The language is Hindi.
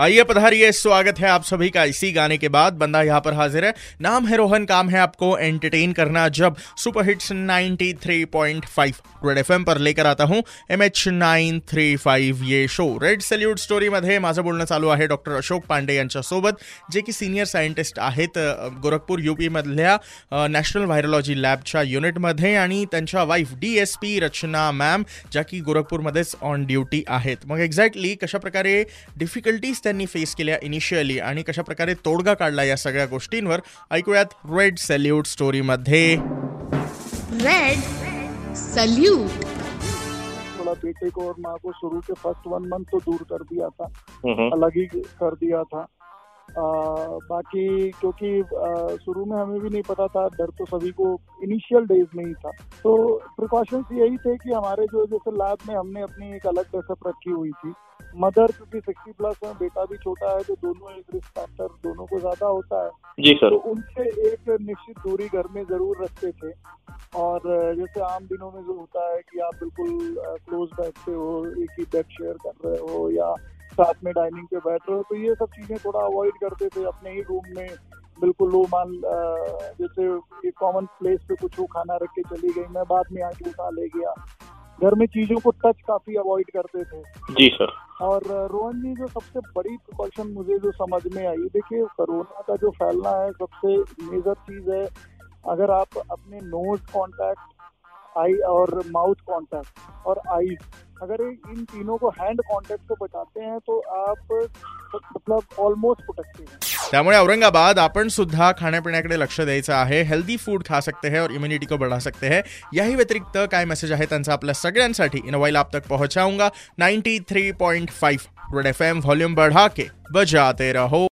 आइए पधारिए स्वागत है आप सभी का इसी गाने के बाद। बंदा यहाँ पर हाजिर है। नाम है रोहन काम है आपको एंटरटेन करना जब। सुपर हिट्स 93.5 रेड एफ़ पर लेकर आता हूँ। एम एच थ्री ये शो रेड सल्यूट स्टोरीमध्ये माझं बोलणं चालू आहे डॉक्टर अशोक पांडे यांच्यासोबत जे की सिनियर सायंटिस्ट आहेत गोरखपूर युपी मधल्या अ, नॅशनल व्हायरोलॉजी लॅबच्या युनिटमध्ये आणि त्यांच्या wife D S P Rachna ma'am ज्या की गोरखपूरमध्येच ऑन ड्युटी आहेत. मग एक्झॅक्टली कशा प्रकारे डिफिकल्टीज त्यांनी फेस केल्या इनिशियली आणि कशा प्रकारे तोडगा काढला या सगळ्या गोष्टींवर ऐकूयात रेड सल्यूट स्टोरीमध्ये रेड सल्यूट थोड़ा बेटे को और माँ को शुरू के फ़र्स्ट वन मंथ तो दूर कर दिया था। अलग ही कर दिया था। आ, बाकी क्योंकि शुरू में हमें भी नहीं पता था डर तो सभी को इनिशियल डेज़ में ही था। तो प्रिकॉशंस यही थे कि हमारे जो जैसे लैब में हमने अपनी एक अलग डेस्क रखी हुई थी। मदर क्योंकि सिक्सटी प्लस है बेटा भी छोटा है तो दोनों एक रिस्क फैक्टर दोनों को ज़्यादा होता है। जी सर तो उनसे एक निश्चित दूरी घर में ज़रूर रखते थे। और जैसे आम दिनों में जो होता है कि आप बिल्कुल क्लोज बैठते हो एक ही बेड शेयर कर रहे हो या साथ में डाइनिंग पे बैठ रहे हो तो ये सब चीज़ें थोड़ा अवॉइड करते थे। अपने ही रूम में बिल्कुल लो मान जैसे एक कॉमन प्लेस पे कुछ वो खाना रख के चली गई मैं बाद में आके उठा ले गया। घर में चीज़ों को टच काफ़ी अवॉइड करते थे। जी सर और रोहन जी, जो सबसे बड़ी प्रिकॉशन मुझे जो समझ में आई, देखिए, कोरोना का जो फैलना है, सबसे मेजर चीज़ है, अगर आप अपने नोज़ कांटेक्ट आई और माउथ कांटेक्ट और आई अगर इन तीनों को हैंड कांटेक्ट को बचाते हैं तो आप मतलब ऑलमोस्ट प्रोटेक्टिव हैं। त्यामुळे औरंगाबाद आपण सुद्धा खाण्यापिण्याकडे लक्ष द्यायचं आहे. हेल्दी फ़ूड खा सकते हैं और इम्युनिटी को बढ़ा सकते हैं. याही व्यतिरिक्त काय मेसेज आहे त्यांचा आपल्या सगळ्यांसाठी? इन वाइल आप तक पहुंचाऊँगा. 93.5 रेड एफ़ एम वॉल्यूम बढ़ा के बजाते रहो.